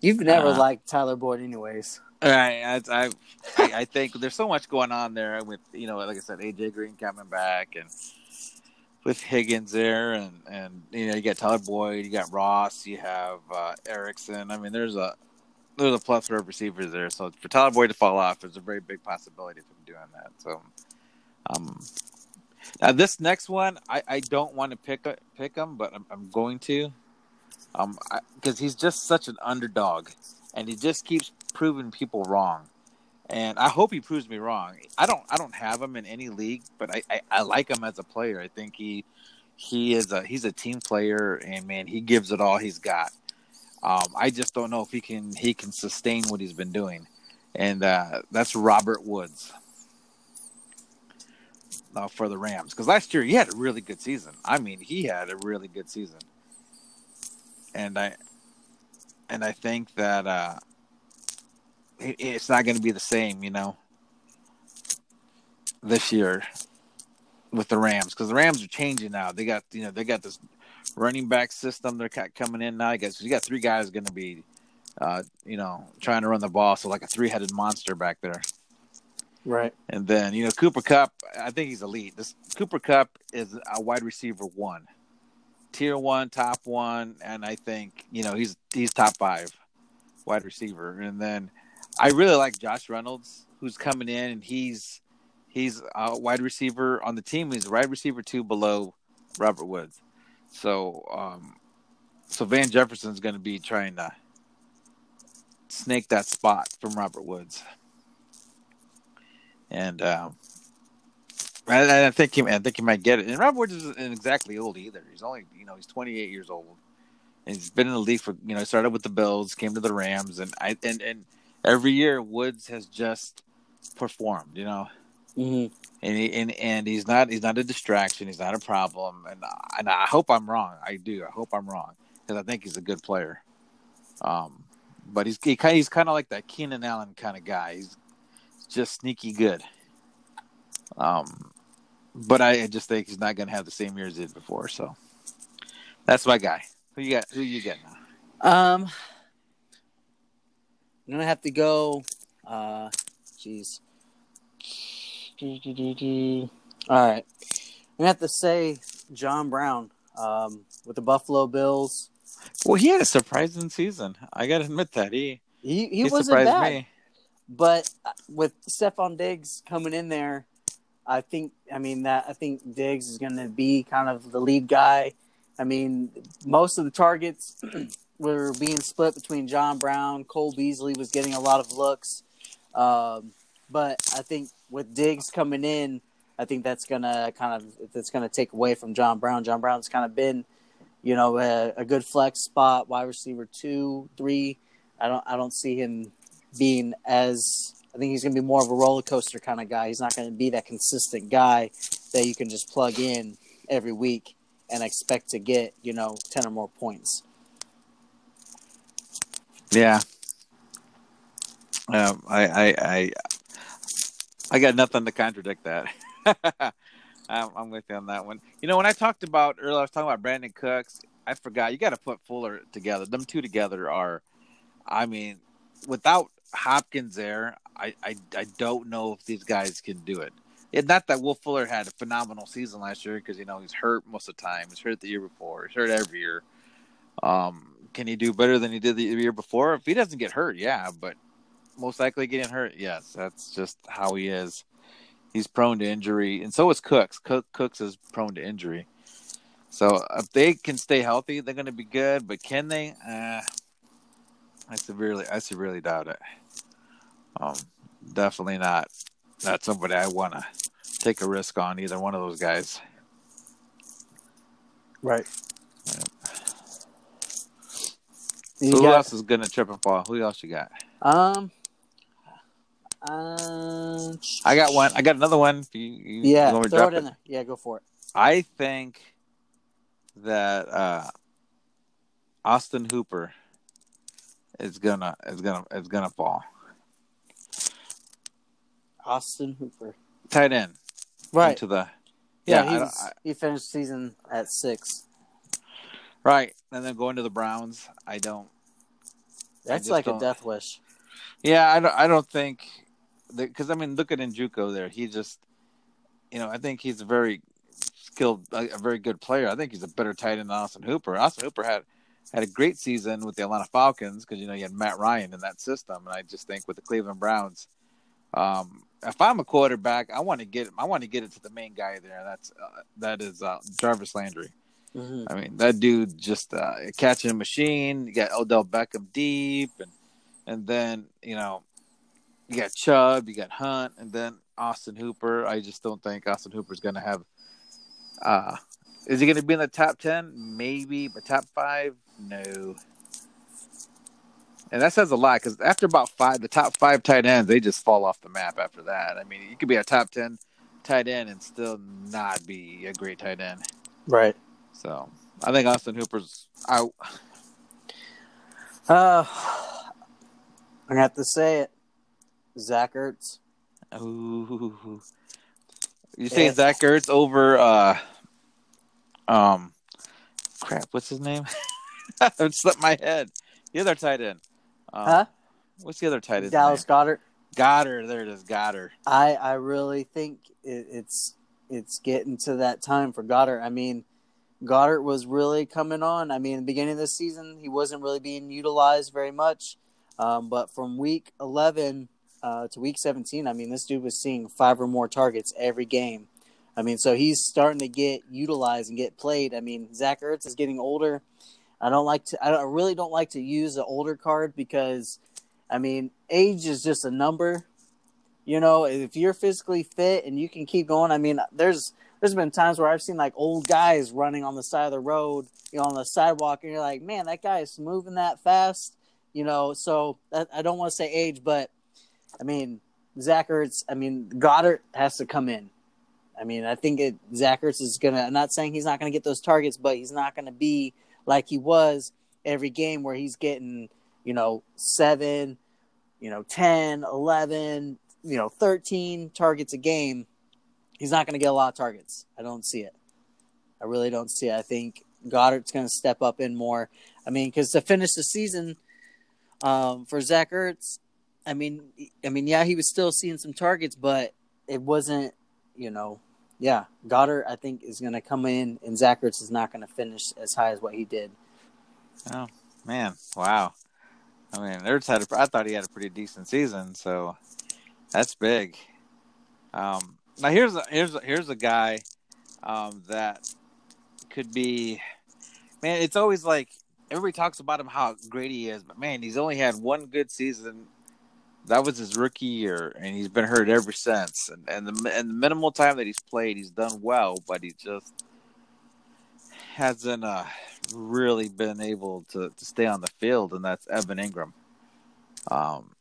S1: You've never
S2: Uh,
S1: liked Tyler Boyd, anyways.
S2: All right, I, I I I think there's so much going on there with you know, like I said, AJ Green coming back and with Higgins there, and and you know you got Tyler Boyd, you got Ross, you have uh, Erickson. I mean, there's a there's a plethora of receivers there. So for Tyler Boyd to fall off, there's a very big possibility of him doing that. So, um, now this next one, I, I don't want to pick pick him, but I'm, I'm going to, um, because he's just such an underdog, and he just keeps proving people wrong. And I hope he proves me wrong. I don't I don't have him in any league, but I, I, I like him as a player. I think he he is a he's a team player, and man, he gives it all he's got. Um, I just don't know if he can he can sustain what he's been doing, and uh, that's Robert Woods uh, for the Rams. Because last year he had a really good season. I mean, he had a really good season, and I and I think that uh, it, it's not going to be the same, you know, this year with the Rams because the Rams are changing now. They got you know they got this running back system they're coming in now. I guess you got three guys going to be, uh, you know, trying to run the ball. So like a three headed monster back there.
S1: Right.
S2: And then you know Cooper Kupp, I think he's elite. This Cooper Kupp is a wide receiver one, tier one, top one, and I think you know he's he's top five wide receiver. And then I really like Josh Reynolds, who's coming in, and he's he's a wide receiver on the team. He's a wide receiver two below Robert Woods. So um, so Van Jefferson's going to be trying to snake that spot from Robert Woods and um, I, I, think he, I think he might get it. And Robert Woods isn't exactly old either. He's only, you know, he's 28 years old. And he's been in the league for, you know, started with the Bills, came to the Rams, and I and and every year Woods has just performed, you know.
S1: Mm-hmm.
S2: And he and, and he's not he's not a distraction. He's not a problem. And and I hope I'm wrong. I do. I hope I'm wrong because I think he's a good player. Um, but he's he, he's kind of like that Keenan Allen kind of guy. He's just sneaky good. Um, but I just think he's not going to have the same year as he did before. So that's my guy. Who you got? Who you get
S1: now? Um, I'm gonna have to go. Uh, jeez. All right, gonna have to say John Brown um, with the Buffalo Bills.
S2: Well, he had a surprising season. I got to admit that he
S1: he, he, he wasn't bad. Me. But uh, with Stefon Diggs coming in there, I think I mean that I think Diggs is going to be kind of the lead guy. I mean, most of the targets were being split between John Brown, Cole Beasley was getting a lot of looks, um, but I think with Diggs coming in, I think that's gonna kind of that's gonna take away from John Brown. John Brown's kind of been, you know, a, a good flex spot, wide receiver two, three. I don't I don't see him being as I think he's going to be more of a roller coaster kind of guy. He's not going to be that consistent guy that you can just plug in every week and expect to get, you know, 10 or more points.
S2: Yeah. Um, I, I, I, I got nothing to contradict that. I'm, I'm with you on that one. You know, when I talked about earlier, I was talking about Brandin Cooks. I forgot you got to put Fuller together. Them two together are, I mean, without Hopkins there, I, I, I don't know if these guys can do it. It's not that Will Fuller had a phenomenal season last year because you know he's hurt most of the time. He's hurt the year before. He's hurt every year. Um, can he do better than he did the year before? If he doesn't get hurt, yeah, but most likely getting hurt, yes. That's just how he is. He's prone to injury, and so is Cooks. Cook, Cooks is prone to injury. So if they can stay healthy, they're going to be good. But can they? Uh, I severely, I severely doubt it. Um, definitely not not somebody I want to take a risk on either one of those guys.
S1: Right.
S2: Yeah. So who got, else is gonna trip and fall? Who else you got?
S1: Um. Uh,
S2: I got one. I got another one. You, you
S1: yeah, throw it in it? there. Yeah, go for it.
S2: I think that uh, Austin Hooper is gonna is gonna is gonna fall.
S1: Austin Hooper.
S2: Tight end.
S1: Right.
S2: To the
S1: yeah, yeah I, he finished season at six.
S2: Right, and then going to the Browns, I don't.
S1: That's I like don't, a death wish.
S2: Yeah, I don't. I don't think because I mean, look at Njoku there. He just, you know, I think he's a very skilled, a, very good player. I think he's a better tight end than Austin Hooper. Austin Hooper had had a great season with the Atlanta Falcons because you know you had Matt Ryan in that system, and I just think with the Cleveland Browns, um, if I'm a quarterback, I want to get I want to get it to the main guy there. That's uh, that is uh, Jarvis Landry. Mm-hmm. I mean, that dude just uh, catching a machine. You got Odell Beckham deep, and and then you know you got Chubb, you got Hunt, and then Austin Hooper. I just don't think Austin Hooper's going to have. Uh, is he going to be in the top ten? Maybe, but top five, no and that says a lot because after about five, the top five tight ends, they just fall off the map after that. I mean, you could be a top ten tight end and still not be a great tight end.
S1: Right.
S2: So I think Austin Hooper's out.
S1: Uh, I'm gonna have to say it. Zach Ertz.
S2: Ooh. You say yeah. Zach Ertz over uh um crap, what's his name? it slipped my head. The other tight end.
S1: Um, huh?
S2: What's the other tight end?
S1: Dallas name? Goedert.
S2: Got her. There it is. Her.
S1: I I really think it, it's it's getting to that time for Goedert. I mean, Goedert was really coming on. I mean, the beginning of the season, he wasn't really being utilized very much. Um, but from week 11 uh, to week 17, I mean, this dude was seeing five or more targets every game. I mean, so he's starting to get utilized and get played. I mean, Zach Ertz is getting older. I don't like to. I, don't, I really don't like to use the older card because, I mean, age is just a number. You know, if you're physically fit and you can keep going, I mean, there's there's been times where I've seen like old guys running on the side of the road, you know, on the sidewalk, and you're like, man, that guy is moving that fast, you know. So I don't want to say age, but I mean, Zach Ertz, I mean, Goedert has to come in. I mean, I think it, Zach Ertz is gonna. I'm not saying he's not gonna get those targets, but he's not gonna be like he was every game where he's getting, you know, seven, you know, 10, 11, you know, 13 targets a game he's not going to get a lot of targets. I don't see it. I really don't see it. I think Goedert's going to step up in more. I mean, because to finish the season um, for Zach Ertz, I mean, I mean, yeah, he was still seeing some targets, but it wasn't, you know, yeah. Goedert, I think, is going to come in, and Zach Ertz is not going to finish as high as what he did.
S2: Oh man, wow! I mean, Ertz had, a, I thought he had a pretty decent season, so that's big. Um, now here's a here's a, here's a guy um, that could be man. It's always like everybody talks about him how great he is, but man, he's only had one good season. That was his rookie year, and he's been hurt ever since. And and the and the minimal time that he's played, he's done well, but he just hasn't uh, really been able to, to stay on the field, and that's Evan Engram. Um,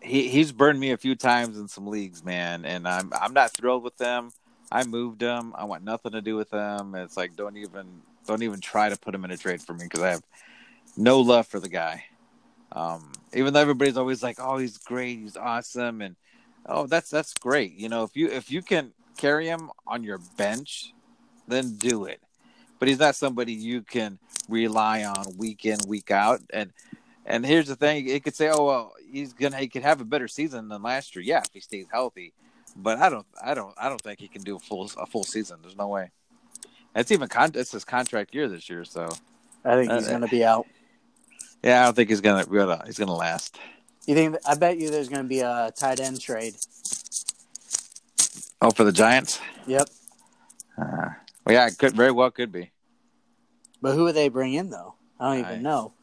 S2: he he's burned me a few times in some leagues, man, and I'm I'm not thrilled with them. I moved him. I want nothing to do with them. It's like don't even don't even try to put him in a trade for me because I have no love for the guy. Um, even though everybody's always like, "Oh, he's great, he's awesome," and oh, that's that's great. You know, if you if you can carry him on your bench, then do it. But he's not somebody you can rely on week in week out. And and here's the thing: it could say, "Oh well, he's gonna he could have a better season than last year. Yeah, if he stays healthy. But I don't I don't I don't think he can do a full a full season. There's no way. It's even con- it's his contract year this year, so
S1: I think he's uh, gonna be out.
S2: Yeah, I don't think he's gonna he's gonna last.
S1: You think? I bet you there's gonna be a tight end trade.
S2: Oh, for the Giants.
S1: Yep.
S2: Uh, well, yeah, it could very well could be.
S1: But who would they bring in though? I don't even I, know.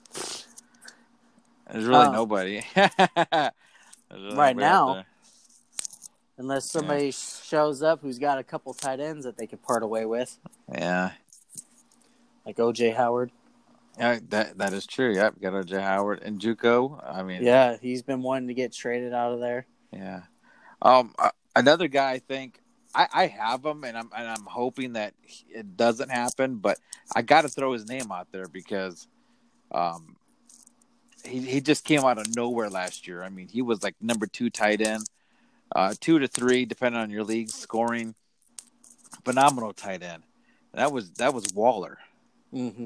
S2: There's really uh, nobody. There's
S1: really right nobody now, unless somebody yeah. shows up who's got a couple tight ends that they could part away with.
S2: Yeah,
S1: like OJ Howard.
S2: Yeah, that that is true. Yep, got OJ Howard and JUCO. I mean,
S1: yeah, he's been wanting to get traded out of there.
S2: Yeah. Um, uh, another guy I think I, I have him, and I'm and I'm hoping that it doesn't happen, but I got to throw his name out there because, um, he he just came out of nowhere last year. I mean, he was like number two tight end, uh, two to three depending on your league scoring. Phenomenal tight end. That was that was Waller.
S1: Mm-hmm.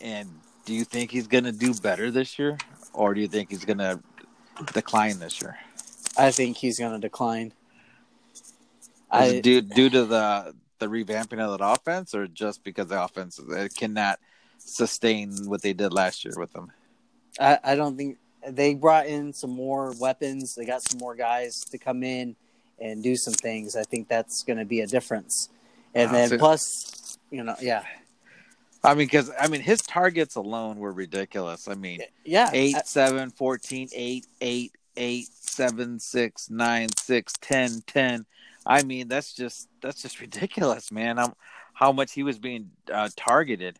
S2: And do you think he's going to do better this year, or do you think he's going to decline this year?
S1: I think he's going to decline.
S2: I, due due to the the revamping of that offense, or just because the offense cannot sustain what they did last year with them?
S1: I, I don't think they brought in some more weapons. They got some more guys to come in and do some things. I think that's going to be a difference. And then so, plus, you know, yeah.
S2: I mean, because I mean, his targets alone were ridiculous. I mean,
S1: yeah,
S2: eight, I, seven, 14, 8, 8, 8, 7, 6, 9, 6, 10, 10. I mean, that's just that's just ridiculous, man. I'm, how much he was being uh, targeted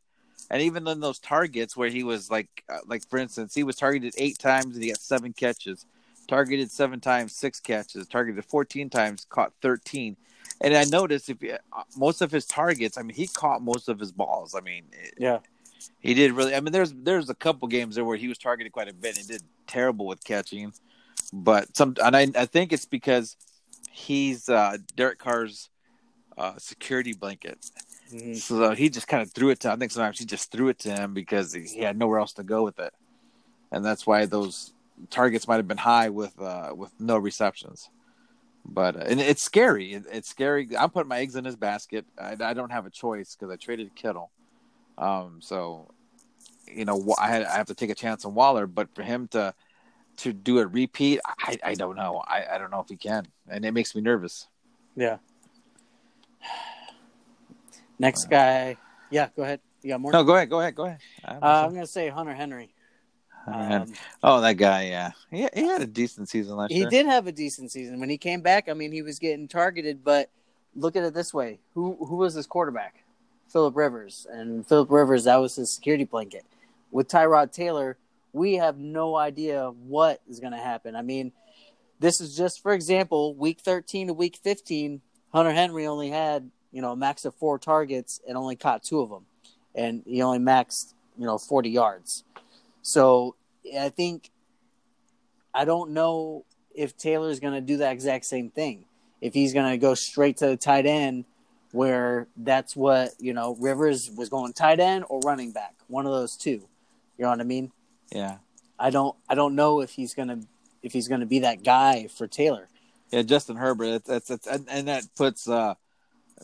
S2: and even in those targets where he was like, uh, like for instance, he was targeted eight times and he got seven catches, targeted seven times, six catches, targeted fourteen times, caught thirteen. And I noticed if uh, most of his targets, I mean, he caught most of his balls. I mean,
S1: yeah,
S2: he did really. I mean, there's there's a couple games there where he was targeted quite a bit and did terrible with catching, but some and I I think it's because he's uh, Derek Carr's uh, security blanket. Mm-hmm. So he just kind of threw it to. I think sometimes he just threw it to him because he had nowhere else to go with it, and that's why those targets might have been high with uh, with no receptions. But uh, and it's scary. It, it's scary. I'm putting my eggs in his basket. I, I don't have a choice because I traded Kittle. Um, so you know I had I have to take a chance on Waller, but for him to to do a repeat, I, I don't know. I, I don't know if he can, and it makes me nervous.
S1: Yeah. Next guy, yeah, go ahead. You got more?
S2: No, go ahead. Go ahead. Go ahead.
S1: Uh, I'm gonna say Hunter Henry.
S2: Um, oh, that guy, yeah, he, he had a decent season last
S1: he
S2: year.
S1: He did have a decent season when he came back. I mean, he was getting targeted, but look at it this way: who who was his quarterback? Philip Rivers, and Philip Rivers that was his security blanket. With Tyrod Taylor, we have no idea what is going to happen. I mean, this is just for example, week 13 to week 15, Hunter Henry only had you know a max of four targets and only caught two of them, and he only maxed you know 40 yards. So I think I don't know if Taylor's going to do that exact same thing. If he's going to go straight to the tight end, where that's what you know Rivers was going tight end or running back, one of those two. You know what I mean?
S2: Yeah.
S1: I don't. I don't know if he's gonna if he's gonna be that guy for Taylor.
S2: Yeah, Justin Herbert. It's, it's and that puts uh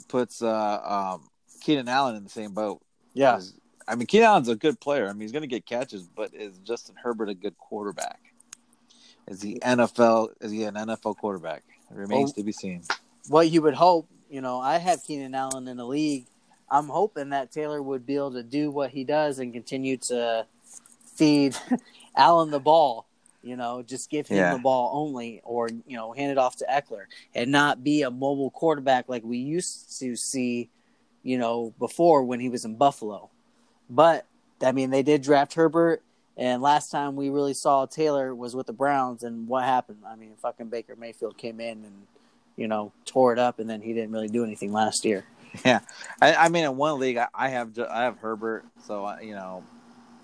S2: puts uh um Keenan Allen in the same boat.
S1: Yeah.
S2: I mean, Keenan Allen's a good player. I mean, he's going to get catches, but is Justin Herbert a good quarterback? Is he NFL? Is he an NFL quarterback? It remains well, to be seen.
S1: What you would hope, you know, I have Keenan Allen in the league. I'm hoping that Taylor would be able to do what he does and continue to feed Allen the ball. You know, just give him yeah. the ball only, or you know, hand it off to Ekeler, and not be a mobile quarterback like we used to see, you know, before when he was in Buffalo. But I mean, they did draft Herbert, and last time we really saw Taylor was with the Browns, and what happened? I mean, fucking Baker Mayfield came in and you know tore it up, and then he didn't really do anything last year.
S2: Yeah, I, I mean, in one league, I, I have I have Herbert, so I, you know,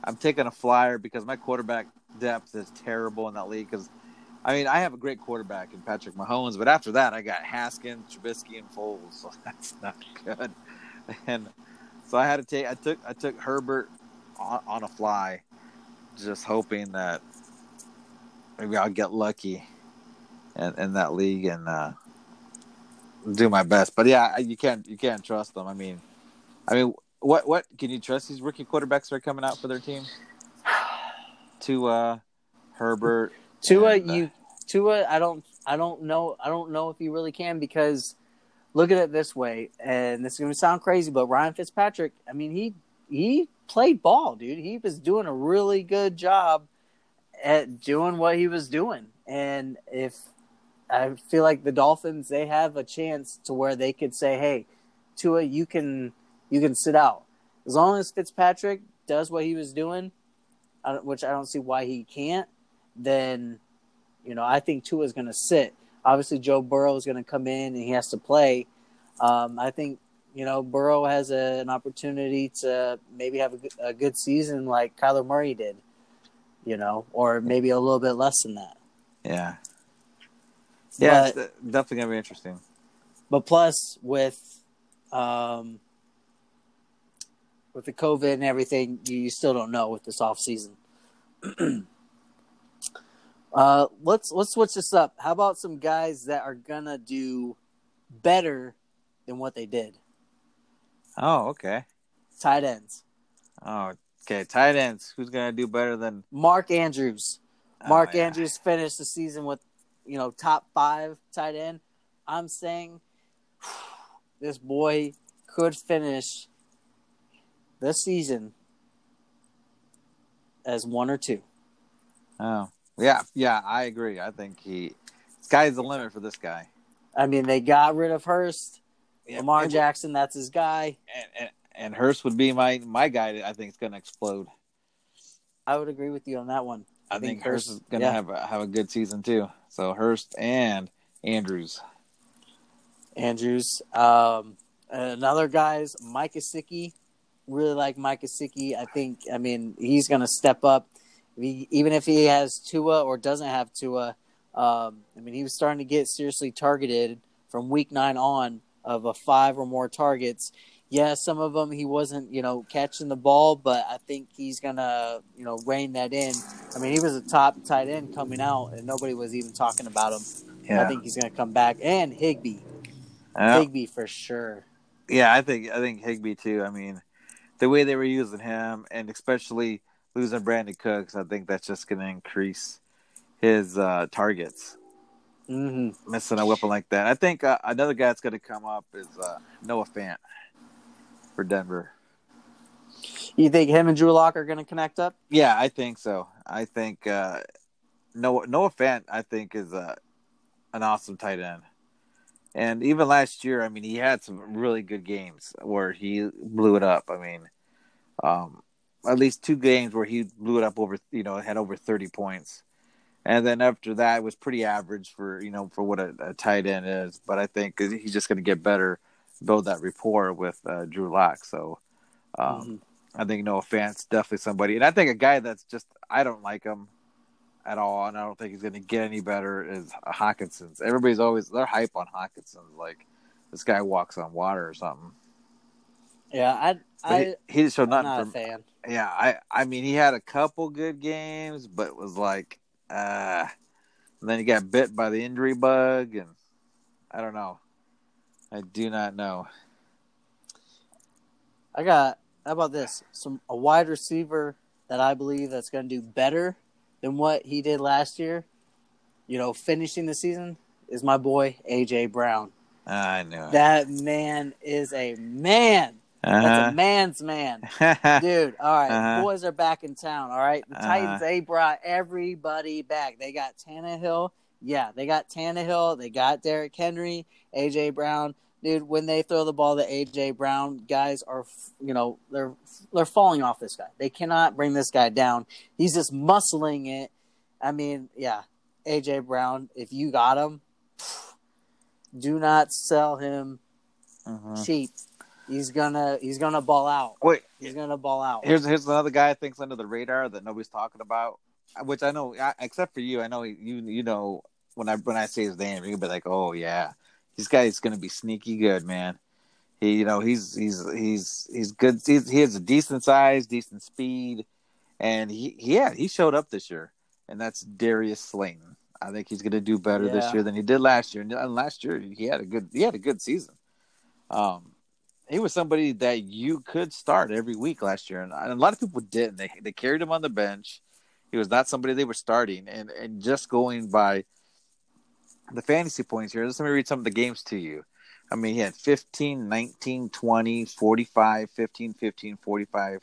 S2: I'm taking a flyer because my quarterback depth is terrible in that league. Because I mean, I have a great quarterback in Patrick Mahomes, but after that, I got Haskins, Trubisky, and Foles, so that's not good. And so I had to take I took I took Herbert on, on a fly, just hoping that maybe I'll get lucky in, in that league and uh, do my best. But yeah, you can't you can't trust them. I mean, I mean, what what can you trust these rookie quarterbacks that are coming out for their team? Tua, Herbert,
S1: Tua, and, uh, you Tua. I don't I don't know I don't know if you really can because look at it this way, and this is going to sound crazy, but Ryan Fitzpatrick, I mean, he he played ball, dude. He was doing a really good job at doing what he was doing, and if I feel like the Dolphins, they have a chance to where they could say, "Hey, Tua, you can you can sit out as long as Fitzpatrick does what he was doing, which I don't see why he can't." Then, you know, I think Tua is going to sit obviously Joe Burrow is going to come in and he has to play. Um, I think you know Burrow has a, an opportunity to maybe have a good, a good season like Kyler Murray did, you know, or maybe a little bit less than that.
S2: Yeah. Yeah, but, definitely gonna be interesting.
S1: But plus with um, with the COVID and everything, you still don't know with this off season. Uh, let's let's switch this up. How about some guys that are gonna do better than what they did?
S2: Oh, okay.
S1: Tight ends.
S2: Oh, okay. Tight ends. Who's gonna do better than
S1: Mark Andrews? Oh, Mark yeah. Andrews finished the season with, you know, top five tight end. I'm saying this boy could finish this season as one or two.
S2: Oh, yeah, yeah, I agree. I think he sky's the limit for this guy.
S1: I mean, they got rid of Hurst, yeah, Lamar Jackson. That's his guy.
S2: And, and, and Hurst would be my my guy. I think is going to explode.
S1: I would agree with you on that one.
S2: I, I think, think, Hurst, is going to yeah. have a, have a good season too. So Hurst and Andrews.
S1: Andrews. Um, another guy's Mike Gesicki. Really like Mike Gesicki. I think. I mean, he's going to step up he, even if he has Tua or doesn't have Tua, um, I mean, he was starting to get seriously targeted from week nine on of a five or more targets. yeah, some of them he wasn't, you know, catching the ball, but I think he's gonna, you know, rein that in. I mean, he was a top tight end coming out, and nobody was even talking about him.
S2: Yeah,
S1: I think he's gonna come back, and Higbee,
S2: Yeah.
S1: Higbee for sure.
S2: Yeah, I think I think Higbee too. I mean, the way they were using him, and especially losing Brandin Cooks, I think that's just going to increase his uh, targets.
S1: hmm
S2: Missing a weapon like that, I think uh, another guy that's going to come up is uh, Noah Fant for Denver.
S1: You think him and Drew Lock are gonna connect up?
S2: Yeah, I think so. I think uh, Noah Noah Fant, I think, is uh, an awesome tight end. And even last year, I mean, he had some really good games where he blew it up. I mean, um, at least two games where he blew it up over, you know, had over thirty points. And then after that, it was pretty average for you know for what a, a tight end is. But I think he's just going to get better, build that rapport with uh, Drew Lock. So um,
S1: Mhm.
S2: I think Noah Fant's definitely somebody, and I think a guy that's just I don't like him at all, and I don't think he's going to get any better is Hockenson's. Everybody's always they're hype on Hawkinson, like this guy walks on water or something.
S1: Yeah, I, I,
S2: he, he didn't nothing
S1: not a
S2: from.
S1: fan.
S2: Yeah, I I mean he had a couple good games, but it was like, uh, and then he got bit by the injury bug, and I don't know. I do not know.
S1: I got. How about this? Some a wide receiver that I believe that's going to do better than what he did last year. You know, finishing the season is my boy AJ Brown.
S2: I know.
S1: That man is a man. That's a man's man,
S2: Uh-huh.
S1: dude. All right,
S2: Uh-huh.
S1: boys are back in town. All right, the
S2: Uh-huh.
S1: Titans they brought everybody back. They got Tannehill. Yeah, they got Tannehill. They got Derrick Henry, AJ Brown. Dude, when they throw the ball to AJ Brown, guys are, you know, they're they're falling off this guy. They cannot bring this guy down. He's just muscling it. I mean, yeah, AJ Brown. If you got him, do not sell him
S2: Mhm.
S1: cheap. He's gonna he's gonna ball out.
S2: Wait,
S1: He's gonna ball out.
S2: Here's here's another guy I think's under the radar that nobody's talking about, which I know, I- except for you. I know you you know when I when I say his name, you're gonna be like, oh yeah, this guy's gonna be sneaky good, man. He you know he's he's he's he's good. He's, he has a decent size, decent speed, and he yeah he showed up this year, and that's Darius Slayton. I think he's gonna do better this year than he did last year. And last year he had a good he had a good season. Um, he was somebody that you could start every week last year, and a lot of people didn't. They they carried him on the bench. He was not somebody they were starting, and and just going by the fantasy points here. Let me read some of the games to you. I mean, he had 15, 19, 20, 45, 15, 15, 45,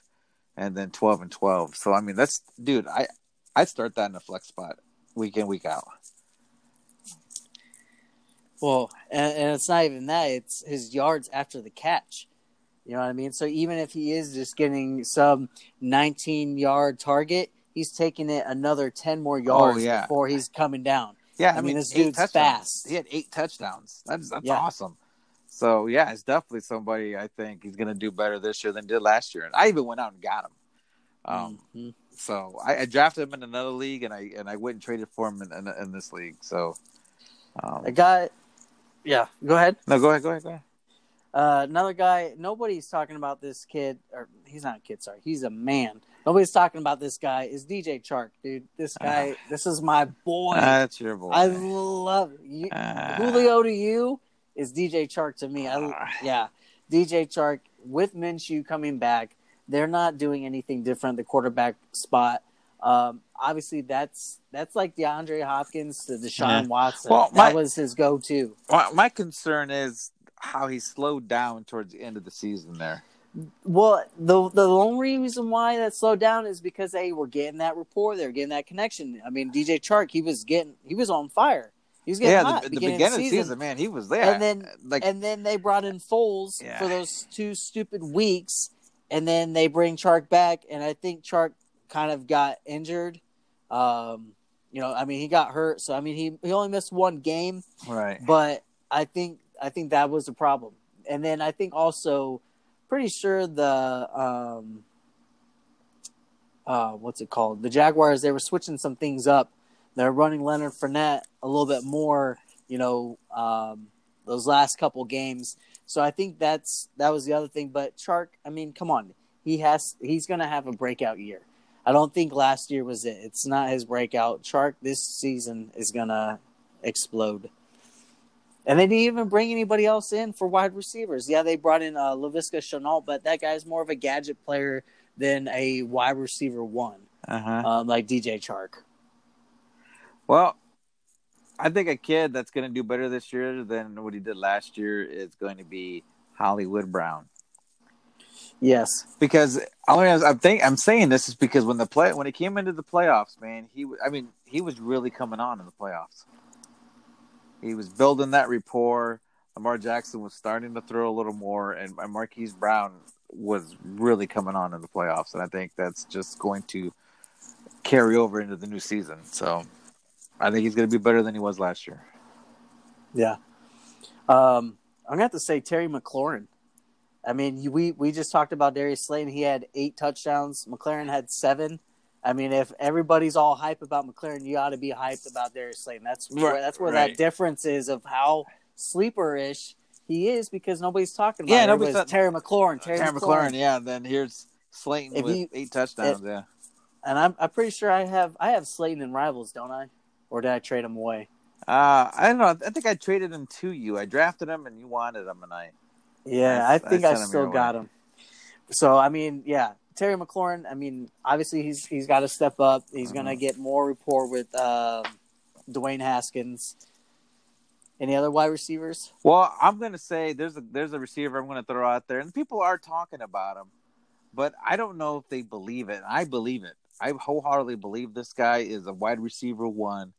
S2: and then 12 and 12. So, I mean, that's, dude, I, I'd start that in a flex spot week in, week out.
S1: Well, and, and it's not even that; it's his yards after the catch. You know what I mean? So even if he is just getting some 19 yard target, he's taking it another 10 more yards
S2: Oh, yeah.
S1: before he's coming down.
S2: Yeah,
S1: I mean, this
S2: eight
S1: dude's
S2: touchdowns.
S1: fast.
S2: He had eight touchdowns. That's that's
S1: Yeah.
S2: awesome. So yeah, it's definitely somebody I think he's going to do better this year than did last year. And I even went out and got him. Um,
S1: Mhm.
S2: so I, I drafted him in another league, and I and I went and traded for him in, in, in this league. So um,
S1: A guy, yeah. Go ahead.
S2: no, go ahead, go ahead, go ahead.
S1: Uh, another guy. Nobody's talking about this kid, or he's not a kid. Sorry, he's a man. Nobody's talking about this guy. Is DJ Chark, dude? This guy. this is my boy.
S2: That's your boy.
S1: I love you.
S2: Uh,
S1: Julio to you is DJ Chark to me. I,
S2: Ah.
S1: yeah, DJ Chark with Minshew coming back, they're not doing anything different. The quarterback spot, um, obviously that's that's like DeAndre Hopkins to Deshaun
S2: Yeah.
S1: Watson.
S2: Well,
S1: that was his go-to.
S2: my, my concern is how he slowed down towards the end of the season. There,
S1: Well, the the only reason why that slowed down is because they were getting that rapport, they were getting that connection. I mean, DJ Chark, he was getting he was on fire. He was getting
S2: yeah,
S1: hot
S2: the, the
S1: beginning,
S2: beginning
S1: of the season.
S2: man, he was there.
S1: And then-
S2: like
S1: and then they brought in Foles
S2: Yeah.
S1: for those two stupid weeks, and then they bring Chark back, and I think Chark kind of got injured. Um, you know, I mean, he got hurt, so I mean, he he only missed one game,
S2: right.
S1: but I think I think that was the problem. And then I think also, pretty sure the um, uh, what's it called? The Jaguars they were switching some things up. They're running Leonard Fournette a little bit more, you know, um, those last couple games. So I think that's that was the other thing. But Chark, I mean, come on, he has he's going to have a breakout year. I don't think last year was it. It's not his breakout. Chark this season is going to explode. And they didn't even bring anybody else in for wide receivers. Yeah, they brought in uh, Laviska Shenault, but that guy's more of a gadget player than a wide receiver one,
S2: Uh-huh.
S1: um, like DJ Chark.
S2: Well, I think a kid that's going to do better this year than what he did last year is going to be Hollywood Brown.
S1: Yes.
S2: Because only I'm think I'm saying this is because when the play when he came into the playoffs, man, he I mean he was really coming on in the playoffs. He was building that rapport. Lamar Jackson was starting to throw a little more, and Marquise Brown was really coming on in the playoffs, and I think that's just going to carry over into the new season. So I think he's going to be better than he was last year.
S1: Yeah. Um, I'm gonna have to say Terry McLaurin. I mean, we we just talked about Darius Slayton. He had eight touchdowns. McLaurin had seven. I mean, if everybody's all hype about McLaurin, you ought to be hyped about Darius Slayton. That's where,
S2: Right,
S1: that's where
S2: right.
S1: that difference is of how sleeper-ish he is because nobody's talking about
S2: Yeah,
S1: it.
S2: nobody's
S1: Everybody's
S2: talk-
S1: Terry McLaurin. Terry,
S2: Terry
S1: McLaurin.
S2: McLaurin, yeah. Then here's Slayton
S1: If
S2: with
S1: you-
S2: eight touchdowns. yeah,
S1: And I'm I'm pretty sure I have I have Slayton in rivals, don't I? Or did I trade him away?
S2: uh, I don't know. I think I traded him to you. I drafted him, and you wanted him, and I.
S1: Yeah,
S2: I-
S1: I, think
S2: I
S1: I, still got
S2: way.
S1: him. So I mean, yeah, Terry McLaurin. I mean, obviously he's he's got to step up. He's gonna
S2: Mhm.
S1: get more rapport with um Dwayne Haskins. Any other wide receivers?
S2: Well, I'm gonna say there's a there's a receiver I'm gonna throw out there, and people are talking about him, but I don't know if they believe it. I believe it. I wholeheartedly believe this guy is a wide receiver one.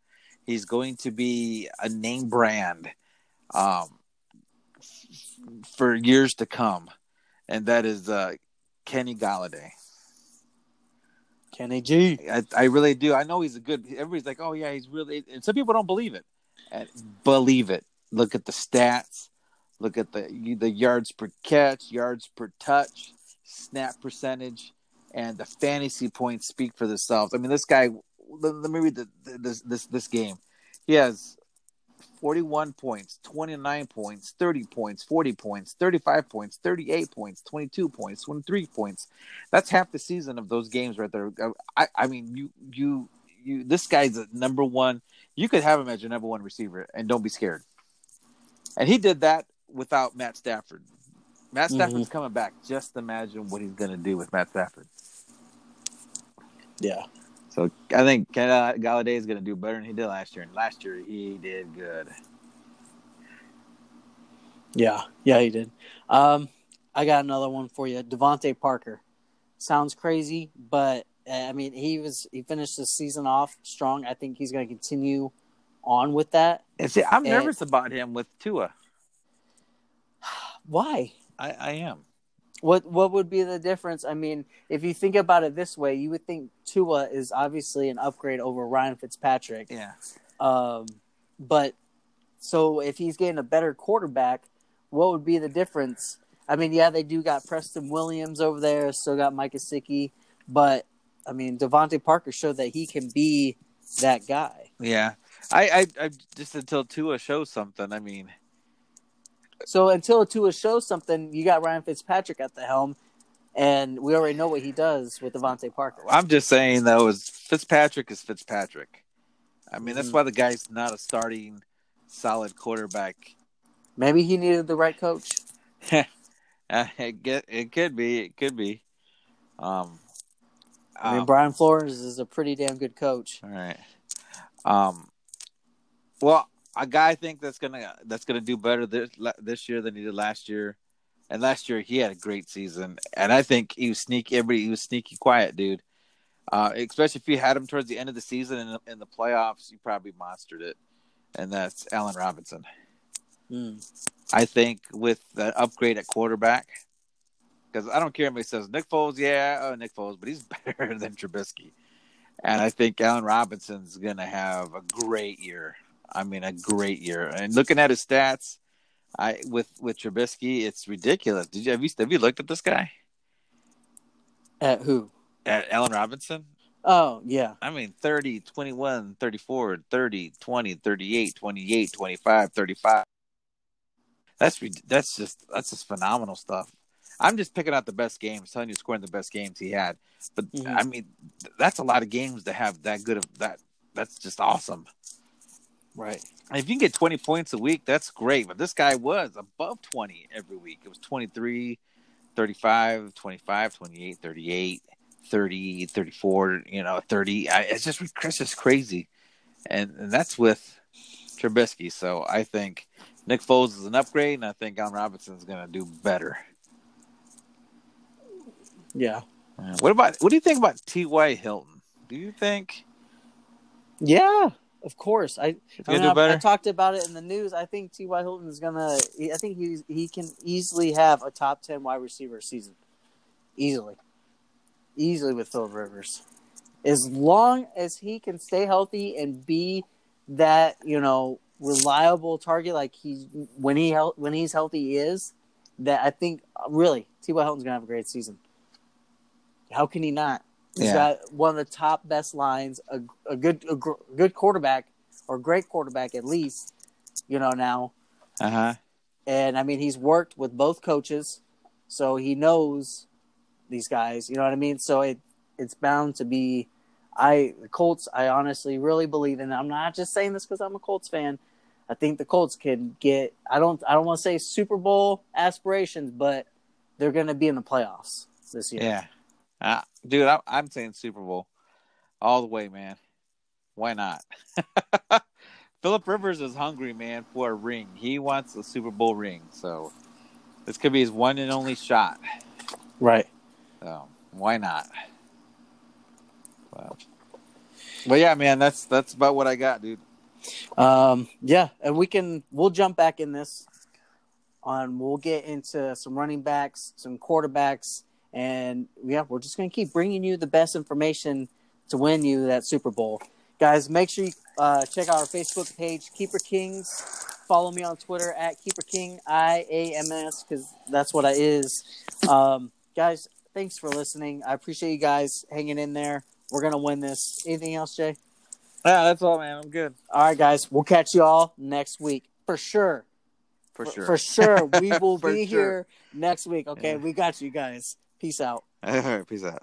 S2: He's going to be a name brand, um, for years to come, and that is uh, Kenny Golladay.
S1: Kenny G.
S2: I, I really do. I know he's a good. Everybody's like, "Oh yeah, he's really." And some people don't believe it. And believe it. Look at the stats. Look at the the yards per catch, yards per touch, snap percentage, and the fantasy points speak for themselves. I mean, this guy. Let, let me read the, this this this game. He has 41 points, 29 points, 30 points, 40 points, 35 points, 38 points, 22 points, 23 points. That's half the season of those games right there. Uh, I, I mean, you, you, you, this guy's a number one. You could have him as your number one receiver and don't be scared. And he did that without Matt Stafford. Matt mm-hmm. Stafford's coming back. Just imagine what he's going to do with Matt Stafford.
S1: Yeah.
S2: So I think uh, Golladay is going to do better than he did last year. And last year he did good.
S1: Yeah. Yeah, he did. Um, I got another one for you. DeVante Parker. Sounds crazy, but uh, I mean, he was he finished the season off strong. I think he's going to continue on with that.
S2: And see, I'm
S1: And-
S2: nervous about him with Tua.
S1: Why?
S2: I, I am.
S1: What what would be the difference? I mean, if you think about it this way, you would think Tua is obviously an upgrade over Ryan Fitzpatrick.
S2: Yeah.
S1: Um, but so if he's getting a better quarterback, what would be the difference? I mean, yeah, they do got Preston Williams over there, still got Mike Gesicki, but I mean, DeVante Parker showed that he can be that guy.
S2: Yeah. I, I, I just until Tua shows something. I mean,
S1: So until Tua shows something, you got Ryan Fitzpatrick at the helm, and we already know what he does with DeVante Parker.
S2: I'm just saying though, is Fitzpatrick is Fitzpatrick. I mean, that's
S1: Mhm.
S2: why the guy's not a starting solid quarterback.
S1: Maybe he needed the right coach.
S2: Uh, it get it could be, it could be. Um,
S1: I mean,
S2: um,
S1: Brian Flores is a pretty damn good coach.
S2: all right. Um, well, a guy I think that's gonna that's gonna do better this this year than he did last year, and last year he had a great season, and I think he was sneaky. Everybody he was sneaky quiet, dude. Uh, especially if you had him towards the end of the season in the, in the playoffs, you probably monstered it, and that's Allen Robinson.
S1: Mm.
S2: I think with the upgrade at quarterback, because I don't care if he says Nick Foles, yeah, oh Nick Foles, but he's better than Trubisky, and I think Allen Robinson's gonna have a great year. I mean, a great year. And looking at his stats, I with with Trubisky, it's ridiculous. Did you have you have you looked at this guy,
S1: At who?
S2: at Allen Robinson?
S1: Oh, yeah.
S2: I mean, 30, 21, 34, 30, 20, 38, 28, 25, 35. That's that's just that's just phenomenal stuff. I'm just picking out the best games, telling you scoring the best games he had. But mm-hmm. I mean, that's a lot of games to have that good of that. That's just awesome.
S1: Right.
S2: If you can get 20 points a week, that's great. But this guy was above 20 every week. It was 23, 35, 25, 28, 38, 30, 34, you know, 30. I, it's just it's just crazy. And, and that's with Trubisky. So I think Nick Foles is an upgrade, and I think Allen Robinson is going to do better.
S1: Yeah.
S2: What about what do you think about T.Y. Hilton? Do you think?
S1: Yeah, of course. I I, mean, I, I, talked about it in the news. I think T.Y. Hilton is gonna. I think he he can easily have a top ten wide receiver season, easily, easily with Phil Rivers, as long as he can stay healthy and be that you know reliable target like he's when he when he's healthy he is. That I think really T.Y. Hilton's gonna have a great season. How can he not? He's yeah. got one of the top best lines, a, a good a gr- good quarterback or great quarterback at least, you know now.
S2: Uh huh.
S1: And I mean, he's worked with both coaches, so he knows these guys. You know what I mean? So it it's bound to be. I the Colts. I honestly really believe in. I'm not just saying this because I'm a Colts fan. I think the Colts can get. I don't. I don't want to say Super Bowl aspirations, but they're going to be in the playoffs this year.
S2: Yeah. Uh, dude, I, I'm saying Super Bowl all the way, man. Why not? Philip Rivers is hungry, man, for a ring. He wants a Super Bowl ring, so this could be his one and only shot.
S1: Right.
S2: So why not? Well, but yeah, man, that's that's about what I got, dude.
S1: Um, yeah, and we can we'll jump back in this on. We'll get into some running backs, some quarterbacks, and yeah, we're just going to keep bringing you the best information to win you that Super Bowl. Guys, make sure you uh, check out our Facebook page, Keeper Kings. Follow me on Twitter at Keeper King I A M S because that's what it is. Um, guys, thanks for listening. I appreciate you guys hanging in there. We're gonna win this. Anything else, Jay?
S2: Yeah, that's all, man. I'm good.
S1: All right, guys. We'll catch you all next week for sure.
S2: For, for sure.
S1: For sure. We will be sure. here next week. Okay, yeah. we got you guys. Peace out.
S2: All right, peace out.